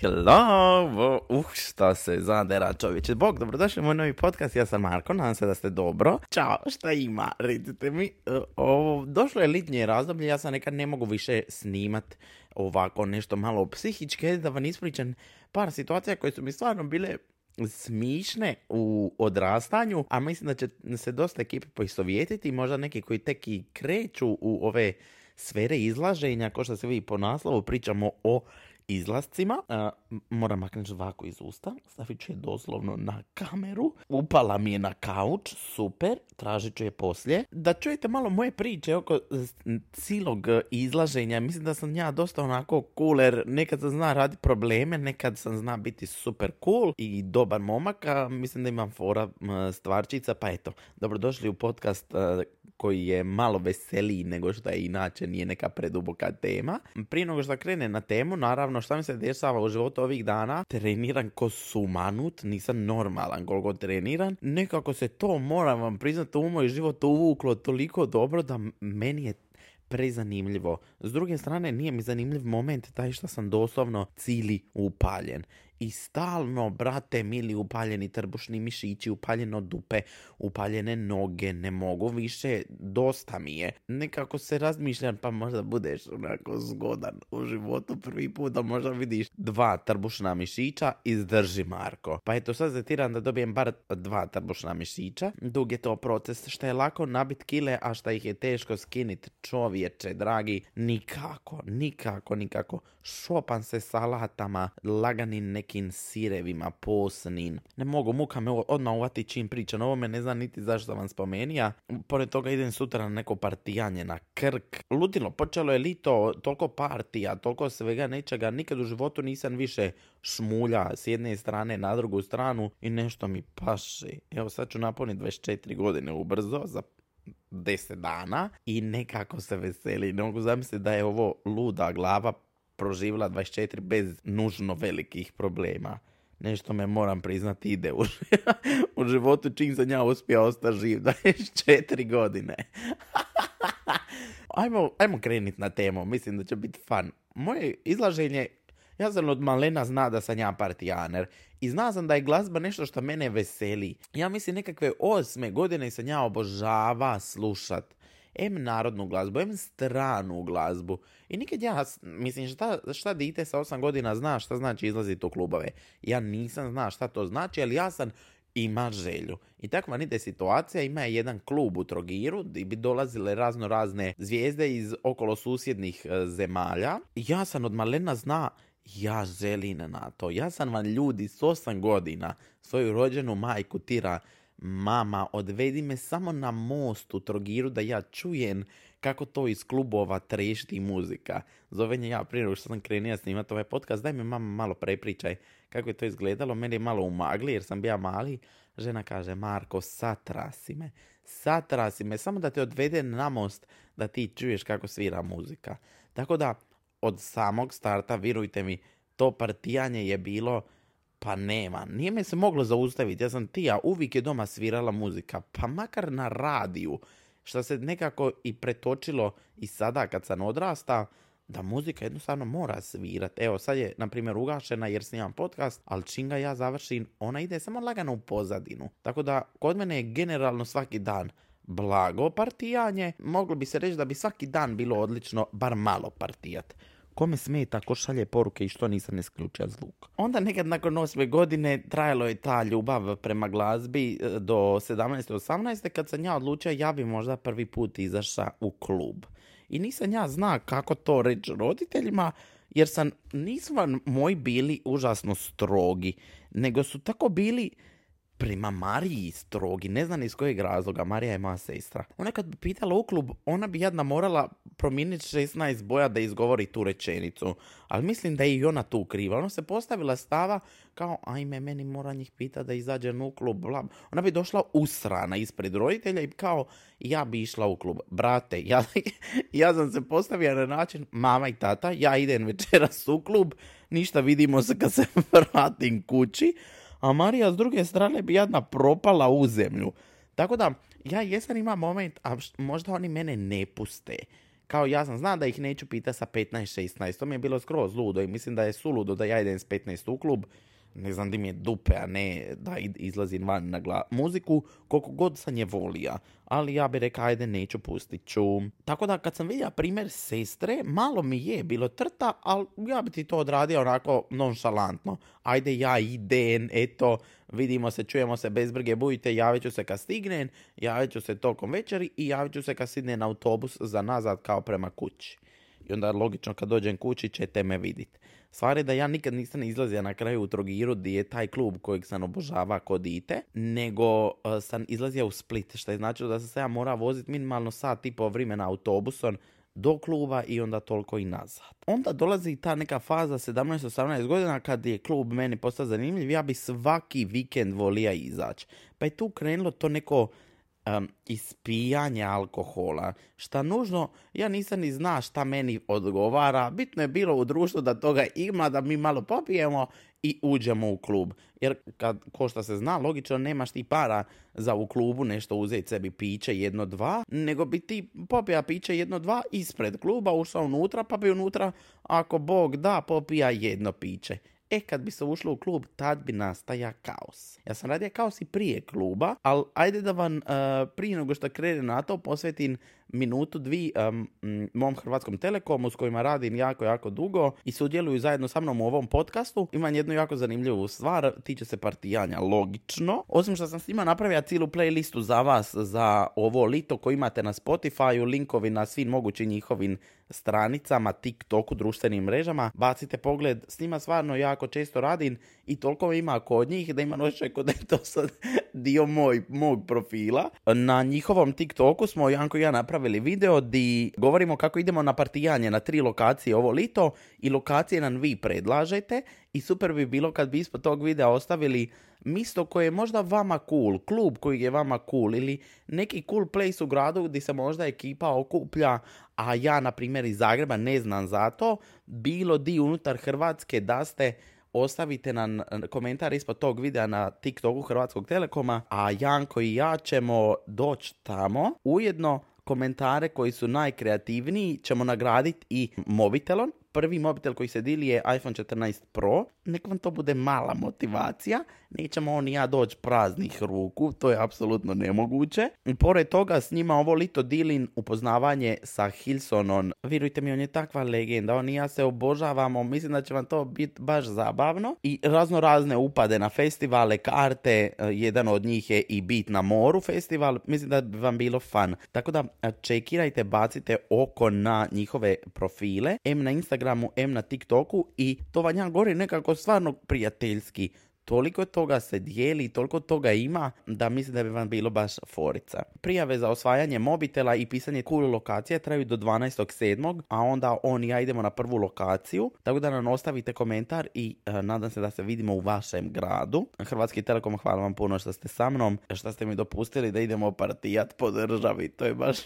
Hello, uh, šta se zadera čovječe. Bog, dobrodošli u moj novi podcast, ja sam Marko, nadam se da ste dobro. Ćao, šta ima, recite mi. Ovo, došlo je litnje razdoblje, ja sam nekad ne mogu više snimat ovako nešto malo psihičke, da vam ispričam par situacija koje su mi stvarno bile smišne u odrastanju, a mislim da će se dosta ekipe poistovjetiti, možda neki koji tek i kreću u ove sfere izlaženja, ko što se vi po naslovu pričamo o izlascima. moram maknuti žvaku iz usta. Stavit ću je doslovno na kameru. Upala mi je na kauč. Super. Tražit ću je poslije. Da čujete malo moje priče oko cilog izlaženja. Mislim da sam ja dosta onako cooler. Nekad sam zna raditi probleme. Nekad sam zna biti super cool i dobar momak. A mislim da imam fora stvarčica. Pa eto, dobrodošli u podcast koji je malo veseliji nego što je inače, nije neka preduboka tema. Prije nego što krene na temu, naravno šta mi se dešava u životu ovih dana, treniram ko sumanut, nisam normalan koliko treniram, nekako se to, moram vam priznati, u moj život uvuklo toliko dobro da meni je prezanimljivo. S druge strane, nije mi zanimljiv moment taj što sam doslovno cili upaljen i stalno, brate, mili upaljeni trbušni mišići, upaljeno dupe, upaljene noge, ne mogu više, dosta mi je. Nekako se razmišljam, pa možda budeš onako zgodan u životu prvi put, da možda vidiš dva trbušna mišića, izdrži Marko. Pa eto, sad zetiram da dobijem bar dva trbušna mišića. Dug je to proces, što je lako nabit kile, a što ih je teško skinit čovječe, dragi, nikako, nikako, nikako. Šopan se salatama, laganim neki nekim sirevima posnin. Ne mogu, muka me odmah uvati čim pričam. Ovo me ne znam niti zašto vam spomenija. Pored toga idem sutra na neko partijanje na Krk. Ludilo, počelo je lito, toliko partija, toliko svega nečega. Nikad u životu nisam više šmulja s jedne strane na drugu stranu i nešto mi paše. Evo sad ću napuniti 24 godine ubrzo za 10 dana i nekako se veseli. Ne mogu zamisliti da je ovo luda glava proživjela 24 bez nužno velikih problema. Nešto me moram priznati ide u, u životu čim sam ja uspio ostati živ 24 godine. ajmo, ajmo kreniti na temu, mislim da će biti fan. Moje izlaženje, ja sam od malena zna da sam ja partijaner i zna sam da je glazba nešto što mene veseli. Ja mislim nekakve osme godine sam ja obožava slušat em narodnu glazbu, em stranu glazbu. I nikad ja, mislim, šta, šta dite sa osam godina zna šta znači izlaziti u klubove. Ja nisam zna šta to znači, ali ja sam ima želju. I tako vam ide situacija, ima je jedan klub u Trogiru gdje bi dolazile razno razne zvijezde iz okolo susjednih e, zemalja. Ja sam od malena zna ja želim na to. Ja sam vam ljudi s osam godina svoju rođenu majku tira mama, odvedi me samo na most u Trogiru da ja čujem kako to iz klubova trešti muzika. Zove ja prije što sam krenio snimati ovaj podcast, daj mi mama malo prepričaj kako je to izgledalo. Meni je malo umagli jer sam bio mali. Žena kaže, Marko, satrasi me. Satrasi me, samo da te odvede na most da ti čuješ kako svira muzika. Tako da, od samog starta, virujte mi, to partijanje je bilo pa nema, nije me se moglo zaustaviti. Ja sam tija, uvijek je doma svirala muzika, pa makar na radiju. Što se nekako i pretočilo i sada kad sam odrasta, da muzika jednostavno mora svirat. Evo, sad je, na primjer, ugašena jer snimam podcast, ali čim ga ja završim, ona ide samo lagano u pozadinu. Tako da, kod mene je generalno svaki dan blago partijanje. Moglo bi se reći da bi svaki dan bilo odlično, bar malo partijat. Kome smeta ko šalje poruke i što nisam isključio zvuk. Onda nekad nakon osme godine trajalo je ta ljubav prema glazbi e, do 17. 18. kad sam ja odlučio ja bi možda prvi put izašao u klub. I nisam ja zna kako to reći roditeljima, jer sam, nisu vam moji bili užasno strogi, nego su tako bili prema Mariji strogi, ne znam iz kojeg razloga, Marija je moja sestra. Ona kad bi pitala u klub, ona bi jadna morala promijeniti 16 boja da izgovori tu rečenicu. Ali mislim da je i ona tu kriva. Ona se postavila stava kao, ajme, meni mora njih pita da izađem u klub. Bla. Ona bi došla usrana ispred roditelja i kao, ja bi išla u klub. Brate, ja, ja sam se postavio na način, mama i tata, ja idem večeras u klub, ništa vidimo se kad se vratim kući a Marija s druge strane bi jadna propala u zemlju. Tako da, ja jesam ima moment, a možda oni mene ne puste. Kao ja sam zna da ih neću pita sa 15-16, to mi je bilo skroz ludo i mislim da je suludo da ja idem s 15 u klub, ne znam di mi je dupe, a ne da izlazim van na gla- muziku, koliko god sam je volija. Ali ja bi rekao, ajde, neću, pustit ću. Tako da, kad sam vidio primjer sestre, malo mi je bilo trta, ali ja bi ti to odradio onako nonšalantno. Ajde, ja idem, eto, vidimo se, čujemo se, bez brige budite, javit ću se kad stignem, javit ću se tokom večeri i javit ću se kad na autobus za nazad kao prema kući. I onda logično kad dođem kući ćete me vidjeti. Stvar je da ja nikad nisam izlazio na kraju u Trogiru gdje je taj klub kojeg sam obožava kod dite, nego uh, sam izlazio u Split, što je značilo da sam se ja mora voziti minimalno sat i po vremena autobusom do kluba i onda toliko i nazad. Onda dolazi ta neka faza 17-18 godina kad je klub meni postao zanimljiv, ja bi svaki vikend volija izaći. Pa je tu krenulo to neko um, ispijanje alkohola. Šta nužno, ja nisam ni zna šta meni odgovara. Bitno je bilo u društvu da toga ima, da mi malo popijemo i uđemo u klub. Jer kad, ko što se zna, logično nemaš ti para za u klubu nešto uzeti sebi piće jedno, dva, nego bi ti popija piće jedno, dva ispred kluba, ušao unutra, pa bi unutra, ako Bog da, popija jedno piće. E, kad bi se ušlo u klub, tad bi nastaja kaos. Ja sam radio kaos i prije kluba, ali ajde da vam uh, prije nego što krene na to posvetim minutu, dvi um, mom Hrvatskom Telekomu s kojima radim jako, jako dugo i sudjeluju zajedno sa mnom u ovom podcastu. Imam jednu jako zanimljivu stvar, tiče se partijanja, logično. Osim što sam s njima napravio cijelu playlistu za vas za ovo lito koji imate na Spotify, linkovi na svim mogućim njihovim stranicama, TikToku, društvenim mrežama. Bacite pogled, s njima stvarno jako često radim i toliko ima kod njih da ima noće kod to sad dio moj, mog profila. Na njihovom TikToku smo Janko i ja napravili video di govorimo kako idemo na partijanje na tri lokacije ovo lito i lokacije nam vi predlažete i super bi bilo kad bi ispod tog videa ostavili misto koje je možda vama cool, klub koji je vama cool ili neki cool place u gradu gdje se možda ekipa okuplja, a ja na primjer iz Zagreba ne znam za to, bilo di unutar Hrvatske da ste ostavite nam komentar ispod tog videa na TikToku Hrvatskog Telekoma, a Janko i ja ćemo doći tamo. Ujedno komentare koji su najkreativniji ćemo nagraditi i mobitelom prvi mobitel koji se dili je iPhone 14 Pro. Nek vam to bude mala motivacija. Nećemo on i ja doći praznih ruku, to je apsolutno nemoguće. I pored toga s njima ovo lito dilin upoznavanje sa Hilsonom. Vjerujte mi, on je takva legenda, on i ja se obožavamo, mislim da će vam to biti baš zabavno. I razno razne upade na festivale, karte, e, jedan od njih je i Bit na moru festival, mislim da bi vam bilo fan. Tako da e, čekirajte, bacite oko na njihove profile, em na Instagram Instagramu, M na TikToku i to vam ja govorim nekako stvarno prijateljski. Toliko toga se dijeli, toliko toga ima da mislim da bi vam bilo baš forica. Prijave za osvajanje mobitela i pisanje cool lokacije traju do 12.7. a onda on i ja idemo na prvu lokaciju. Tako da nam ostavite komentar i uh, nadam se da se vidimo u vašem gradu. Hrvatski Telekom, hvala vam puno što ste sa mnom, što ste mi dopustili da idemo partijat po državi. To je baš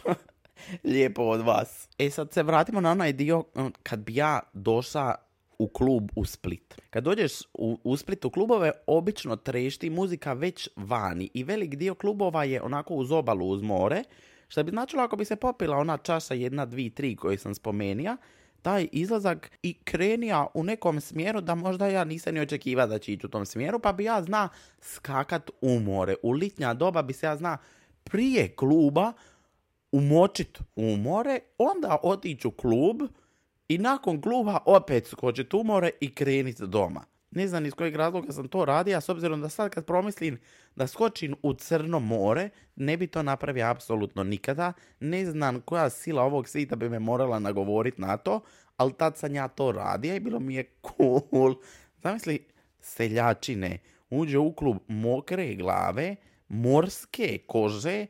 Lijepo od vas. E sad se vratimo na onaj dio um, kad bi ja došla u klub u Split. Kad dođeš u, u Split u klubove, obično trešti muzika već vani i velik dio klubova je onako uz obalu, uz more, što bi značilo ako bi se popila ona čaša jedna, dvi, tri koju sam spomenija, taj izlazak i krenija u nekom smjeru da možda ja nisam ni očekiva da će ići u tom smjeru, pa bi ja zna skakat u more. U litnja doba bi se ja zna prije kluba umočit u more, onda otići u klub i nakon kluba opet skočiti u more i kreniti doma. Ne znam iz kojeg razloga sam to radio, a s obzirom da sad kad promislim da skočim u Crno more, ne bi to napravio apsolutno nikada. Ne znam koja sila ovog svita bi me morala nagovoriti na to, ali tad sam ja to radio i bilo mi je cool. Zamisli seljačine uđe u klub mokre glave, morske kože,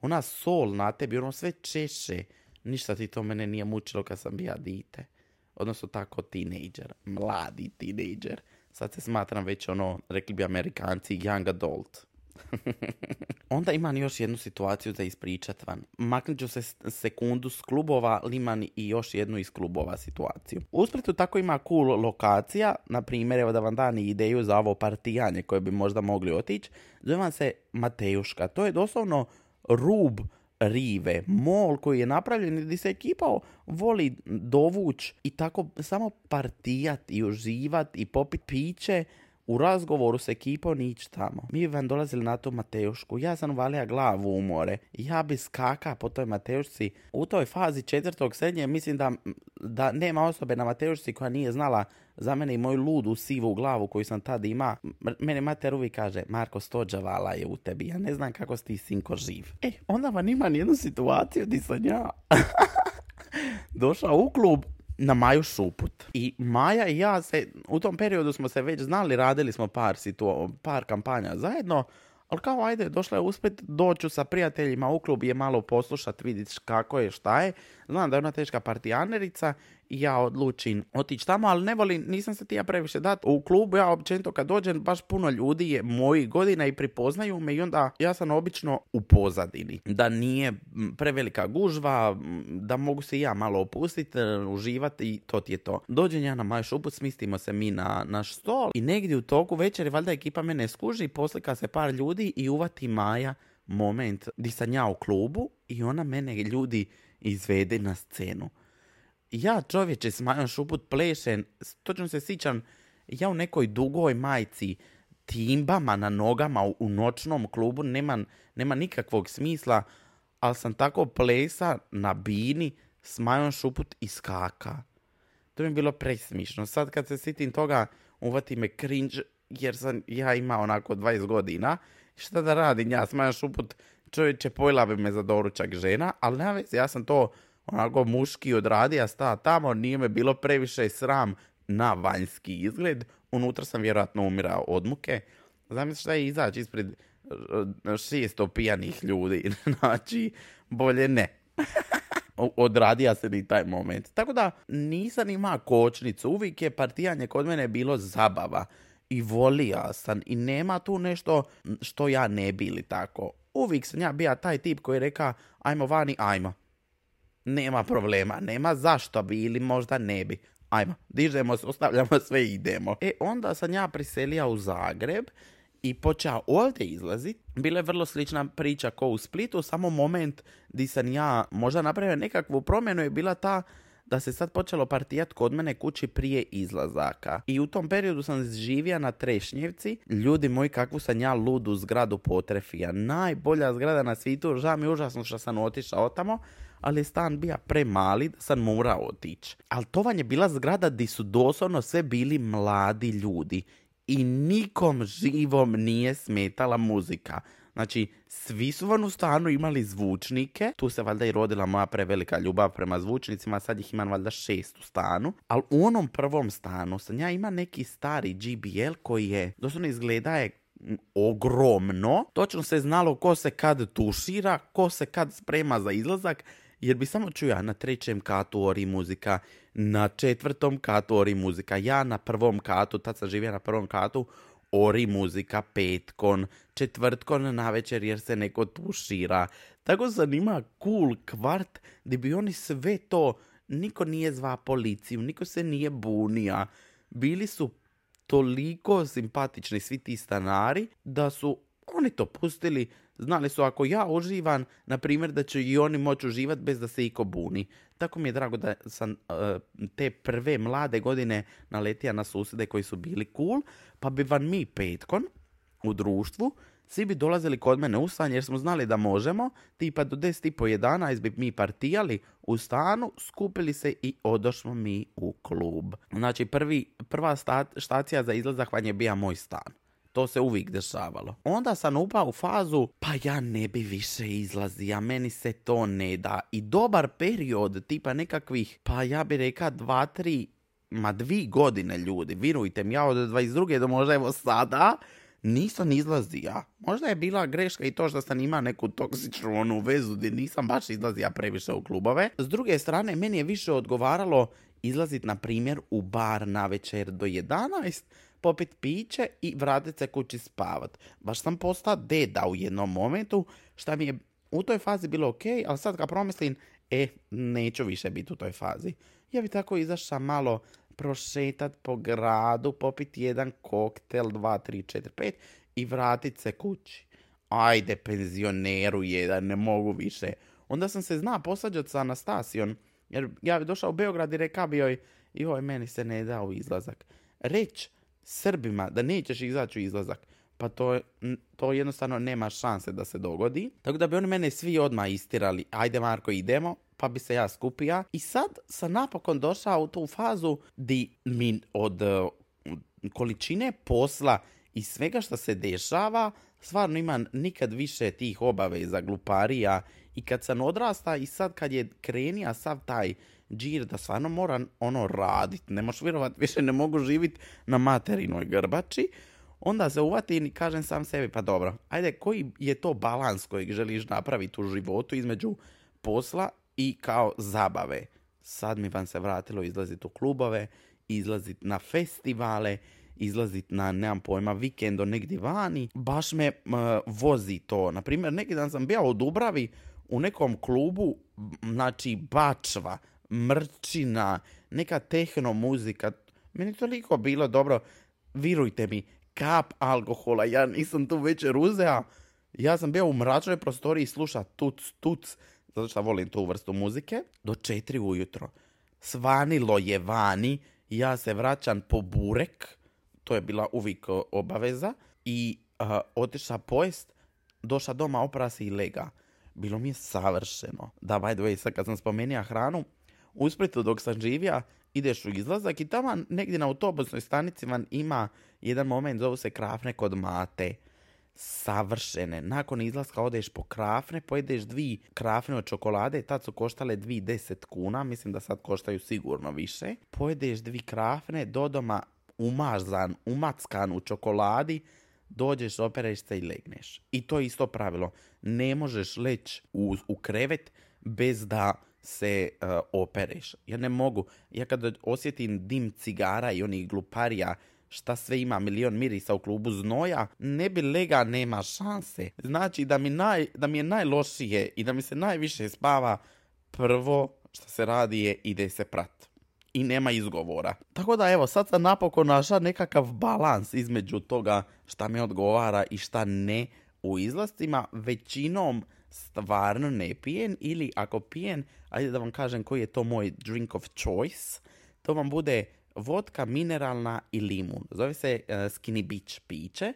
ona sol na tebi, ono sve češe. Ništa ti to mene nije mučilo kad sam bija dite. Odnosno tako tinejdžer, mladi tinejdžer. Sad se smatram već ono, rekli bi amerikanci, young adult. Onda imam još jednu situaciju za ispričat van. Maknut se sekundu s klubova, liman i još jednu iz klubova situaciju. U Splitu tako ima cool lokacija, na primjer, evo da vam dani ideju za ovo partijanje koje bi možda mogli otići. Zove se Matejuška. To je doslovno rub rive, mol koji je napravljen gdje se ekipa voli dovuć i tako samo partijat i uživat i popit piće u razgovoru s ekipom ići tamo. Mi vam dolazili na tu Mateušku, ja sam uvalija glavu u more. Ja bi skaka po toj Mateušci. U toj fazi četvrtog srednje mislim da, da nema osobe na Mateušci koja nije znala za mene i moju ludu sivu glavu koju sam tad ima. Mene mater uvijek kaže, Marko stođavala je u tebi, ja ne znam kako si ti sinko živ. E, onda vam ima jednu situaciju di sam ja došao u klub na Maju Šuput. I Maja i ja se, u tom periodu smo se već znali, radili smo par, situ, par kampanja zajedno, ali kao ajde, došla je uspjet, doću sa prijateljima u klub je malo poslušat, vidjeti kako je, šta je. Znam da je ona teška partijanerica i ja odlučim otići tamo, ali ne volim, nisam se ti ja previše dat. U klubu ja općenito kad dođem, baš puno ljudi je mojih godina i pripoznaju me i onda ja sam obično u pozadini. Da nije prevelika gužva, da mogu se i ja malo opustiti, e, uživati i to ti je to. Dođem ja na maj šuput, smistimo se mi na naš stol i negdje u toku večeri valjda ekipa mene skuži, poslika se par ljudi i uvati Maja moment di sam ja u klubu i ona mene ljudi izvede na scenu ja čovječe s Majom Šuput plešen, točno se sjećam, ja u nekoj dugoj majci, timbama na nogama u, noćnom klubu, nema, nema nikakvog smisla, ali sam tako plesa na bini s Majom Šuput i skaka. To mi je bilo presmišno. Sad kad se sitim toga, uvati me cringe, jer sam ja ima onako 20 godina. Šta da radim ja s Majom Šuput, čovječe, pojela bi me za doručak žena, ali nema veze, ja sam to onako muški odradio, sta tamo, nije me bilo previše sram na vanjski izgled. Unutra sam vjerojatno umirao od muke. Zamisli šta je izaći ispred e, šesto pijanih ljudi. Znači, bolje ne. Odradija se ni taj moment. Tako da nisam ima kočnicu. Uvijek je partijanje kod mene bilo zabava. I volija sam. I nema tu nešto što ja ne bili tako. Uvijek sam ja bija taj tip koji reka ajmo vani, ajmo nema problema, nema zašto bi ili možda ne bi. Ajmo, dižemo se, ostavljamo sve i idemo. E, onda sam ja priselio u Zagreb i počeo ovdje izlazit. Bila je vrlo slična priča kao u Splitu, samo moment di sam ja možda napravio nekakvu promjenu je bila ta da se sad počelo partijat kod mene kući prije izlazaka. I u tom periodu sam živio na Trešnjevci. Ljudi moji, kakvu sam ja ludu zgradu potrefija. Najbolja zgrada na svijetu, žao mi užasno što sam otišao tamo ali stan bija premali da sam morao otići. Ali to vam je bila zgrada gdje su doslovno sve bili mladi ljudi i nikom živom nije smetala muzika. Znači, svi su van u stanu imali zvučnike, tu se valjda i rodila moja prevelika ljubav prema zvučnicima, sad ih imam valjda šest u stanu, ali u onom prvom stanu sam ja ima neki stari GBL koji je, doslovno izgleda je ogromno, točno se znalo ko se kad tušira, ko se kad sprema za izlazak, jer bi samo čuja na trećem katu ori muzika, na četvrtom katu ori muzika, ja na prvom katu, tad sam živio na prvom katu, ori muzika petkon, četvrtkon na večer jer se neko tušira. Tako sam ima cool kvart gdje bi oni sve to, niko nije zva policiju, niko se nije bunija. Bili su toliko simpatični svi ti stanari da su oni to pustili Znali su ako ja uživam, na primjer da će i oni moći uživati bez da se iko buni. Tako mi je drago da sam eh, te prve mlade godine naletija na susjede koji su bili cool, pa bi vam mi petkom u društvu svi bi dolazili kod mene u stan jer smo znali da možemo, tipa do 10 i po 11 bi mi partijali u stanu, skupili se i odošmo mi u klub. Znači prvi, prva štacija za izlazak vam je bija moj stan. To se uvijek dešavalo. Onda sam upao u fazu, pa ja ne bi više izlazio, meni se to ne da. I dobar period, tipa nekakvih, pa ja bi reka dva, tri, ma dvi godine ljudi, virujte mi, ja od 22. do možda evo sada, nisam izlazija. Možda je bila greška i to što sam imao neku toksičnu onu vezu gdje nisam baš izlazija previše u klubove. S druge strane, meni je više odgovaralo izlaziti, na primjer, u bar na večer do 11, popit piće i vratit se kući spavat. Baš sam postao deda u jednom momentu, šta mi je u toj fazi bilo ok, ali sad kad promislim, e, neću više biti u toj fazi. Ja bi tako izašla malo prošetat po gradu, popiti jedan koktel, dva, tri, četiri, pet i vratit se kući. Ajde, penzioneru jedan, ne mogu više. Onda sam se zna posađat sa Anastasijom, jer ja bi došao u Beograd i rekao bi joj, joj, meni se ne da u izlazak. Reć Srbima da nećeš izaći u izlazak, pa to, to jednostavno nema šanse da se dogodi. Tako da bi oni mene svi odmah istirali, ajde Marko idemo, pa bi se ja skupija. I sad sam napokon došao u tu fazu di mi od količine posla i svega što se dešava, stvarno ima nikad više tih obaveza, gluparija i kad sam odrasta i sad kad je krenija sav taj džir da stvarno moram ono radit, ne možeš vjerovat, više ne mogu živit na materinoj grbači, onda se uvatim i kažem sam sebi, pa dobro, ajde, koji je to balans kojeg želiš napraviti u životu između posla i kao zabave. Sad mi vam se vratilo izlaziti u klubove, izlaziti na festivale, izlaziti na, nemam pojma, vikendo negdje vani. Baš me vozi to. Naprimjer, neki dan sam bio u Dubravi u nekom klubu, znači bačva, mrčina, neka tehno muzika. Meni je toliko bilo dobro. Virujte mi, kap alkohola, ja nisam tu večer uzeo. Ja sam bio u mračnoj prostoriji sluša tuc, tuc, zato što volim tu vrstu muzike, do četiri ujutro. Svanilo je vani, ja se vraćam po burek, to je bila uvijek obaveza, i uh, otiša pojest, došla doma, opra se i lega. Bilo mi je savršeno. Da, by the way, sad kad sam spomenuo hranu, u Splitu dok sam živija, ideš u izlazak i tamo negdje na autobusnoj stanici vam ima jedan moment, zovu se krafne kod mate savršene. Nakon izlaska odeš po krafne, pojedeš dvi krafne od čokolade, tad su koštale dvi deset kuna, mislim da sad koštaju sigurno više. Pojedeš dvi krafne, do doma umazan, umackan u čokoladi, dođeš, opereš se i legneš. I to je isto pravilo. Ne možeš leći u, u krevet bez da se uh, opereš. Ja ne mogu. Ja kad osjetim dim cigara i onih gluparija šta sve ima milion mirisa u klubu znoja, ne bi lega nema šanse. Znači da mi, naj, da mi je najlošije i da mi se najviše spava prvo što se radi je ide se prat. I nema izgovora. Tako da evo, sad sam napokon našao nekakav balans između toga šta mi odgovara i šta ne u izlastima. Većinom stvarno ne pijen ili ako pijen, ajde da vam kažem koji je to moj drink of choice. To vam bude vodka mineralna i limun. Zove se uh, Skinny Beach piće.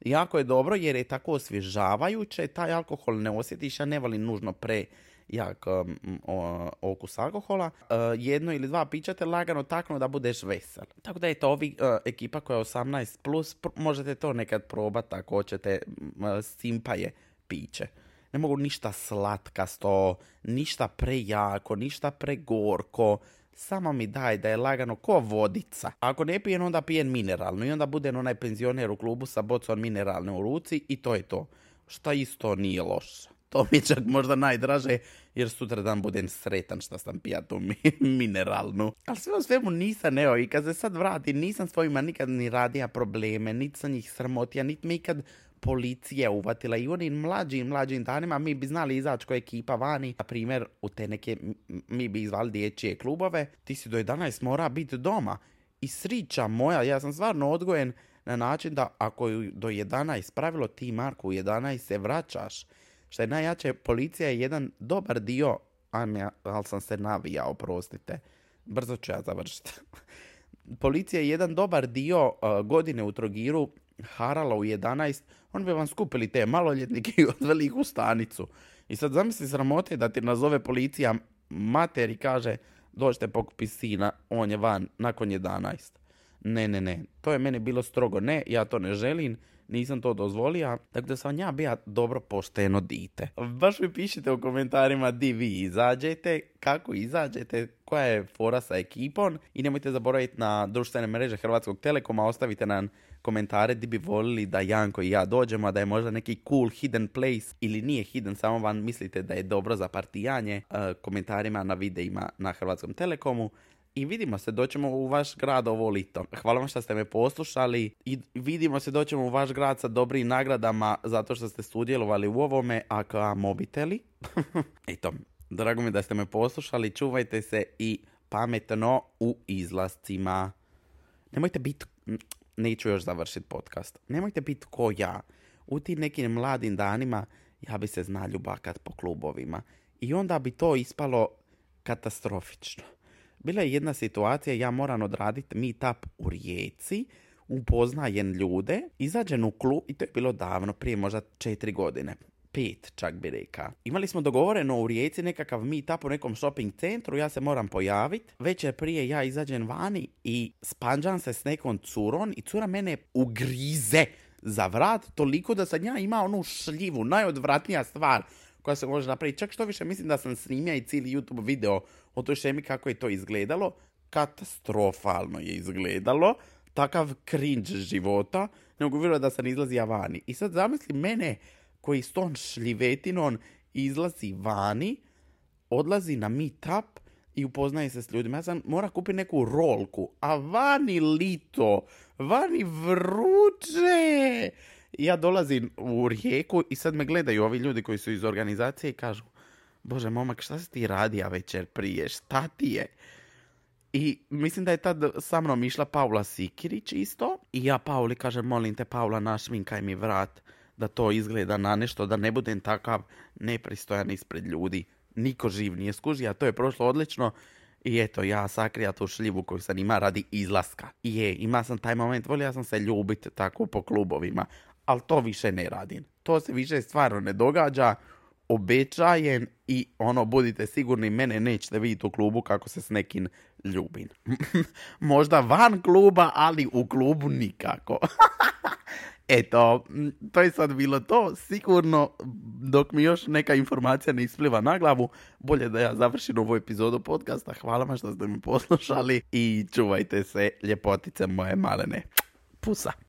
Jako je dobro jer je tako osvježavajuće, taj alkohol ne osjetiš, ja ne volim nužno pre jak okus alkohola. Uh, jedno ili dva pića te lagano taknu da budeš vesel. Tako da je to ovi uh, ekipa koja je 18+, plus, možete to nekad probati ako hoćete, simpa je piće. Ne mogu ništa slatkasto, ništa prejako, ništa pregorko, samo mi daj da je lagano ko vodica. Ako ne pijem, onda pijem mineralno i onda budem onaj penzioner u klubu sa bocom mineralne u ruci i to je to. Šta isto nije loše. To mi čak možda najdraže, jer sutra dan budem sretan što sam pija tu mineralnu. Ali sve u svemu nisam, evo, i kad se sad vratim, nisam svojima nikad ni radija probleme, niti sam njih sramotija, niti me ikad policija uvatila i u onim mlađim, mlađim danima mi bi znali izaći koja ekipa vani, na primjer u te neke, mi bi izvali dječje klubove, ti si do 11 mora biti doma. I srića moja, ja sam stvarno odgojen na način da ako je do 11 pravilo ti Marko u 11 se vraćaš. Što je najjače, policija je jedan dobar dio, ali sam se navijao, prostite. Brzo ću ja završiti. policija je jedan dobar dio uh, godine u Trogiru harala u 11, oni bi vam skupili te maloljetnike i odveli ih u stanicu. I sad zamisli sramote da ti nazove policija mater i kaže dođite pokupi sina, on je van nakon 11. Ne, ne, ne, to je meni bilo strogo ne, ja to ne želim, nisam to dozvolio, tako da sam ja bija dobro pošteno dite. Baš mi pišite u komentarima di vi izađete, kako izađete, koja je fora sa ekipom i nemojte zaboraviti na društvene mreže Hrvatskog Telekoma, ostavite nam komentare di bi volili da Janko i ja dođemo, da je možda neki cool hidden place ili nije hidden, samo vam mislite da je dobro za partijanje, e, komentarima na videima na Hrvatskom Telekomu i vidimo se, doćemo u vaš grad ovo lito. Hvala vam što ste me poslušali i vidimo se, doćemo u vaš grad sa dobrim nagradama zato što ste sudjelovali u ovome, aka mobiteli. Eto, drago mi da ste me poslušali, čuvajte se i pametno u izlascima. Nemojte biti, neću još završiti podcast, nemojte biti ko ja. U tim nekim mladim danima ja bi se zna ljubakat po klubovima. I onda bi to ispalo katastrofično. Bila je jedna situacija, ja moram odraditi meetup u Rijeci, upoznajem ljude, izađem u klub, i to je bilo davno, prije možda četiri godine pet čak bi rekao. Imali smo dogovoreno u Rijeci nekakav meetup u nekom shopping centru, ja se moram pojaviti. Večer prije ja izađem vani i spanđam se s nekom curom i cura mene ugrize za vrat toliko da sam ja imao onu šljivu, najodvratnija stvar koja se može napraviti. Čak što više mislim da sam snimio i cijeli YouTube video o toj šemi kako je to izgledalo. Katastrofalno je izgledalo. Takav cringe života. Ne mogu vjerovati da sam izlazio vani. I sad zamisli mene koji s tom šljivetinom izlazi vani, odlazi na meetup i upoznaje se s ljudima. Ja sam mora kupiti neku rolku, a vani lito, vani vruće. Ja dolazim u rijeku i sad me gledaju ovi ljudi koji su iz organizacije i kažu Bože, momak, šta si ti radija večer prije? Šta ti je? I mislim da je tad sa mnom išla Paula Sikirić isto. I ja Pauli kažem, molim te Paula, našminkaj mi vrat da to izgleda na nešto, da ne budem takav nepristojan ispred ljudi. Niko živ nije skužio, a to je prošlo odlično. I eto, ja sakrija tu šljivu koju sam ima radi izlaska. I je, ima sam taj moment, volio sam se ljubiti tako po klubovima, ali to više ne radim. To se više stvarno ne događa, obećajem i ono, budite sigurni, mene nećete vidjeti u klubu kako se s nekim ljubim. Možda van kluba, ali u klubu nikako. Eto, to je sad bilo to. Sigurno, dok mi još neka informacija ne ispliva na glavu, bolje da ja završim ovu epizodu podcasta. Hvala vam što ste mi poslušali i čuvajte se ljepotice moje malene. Pusa.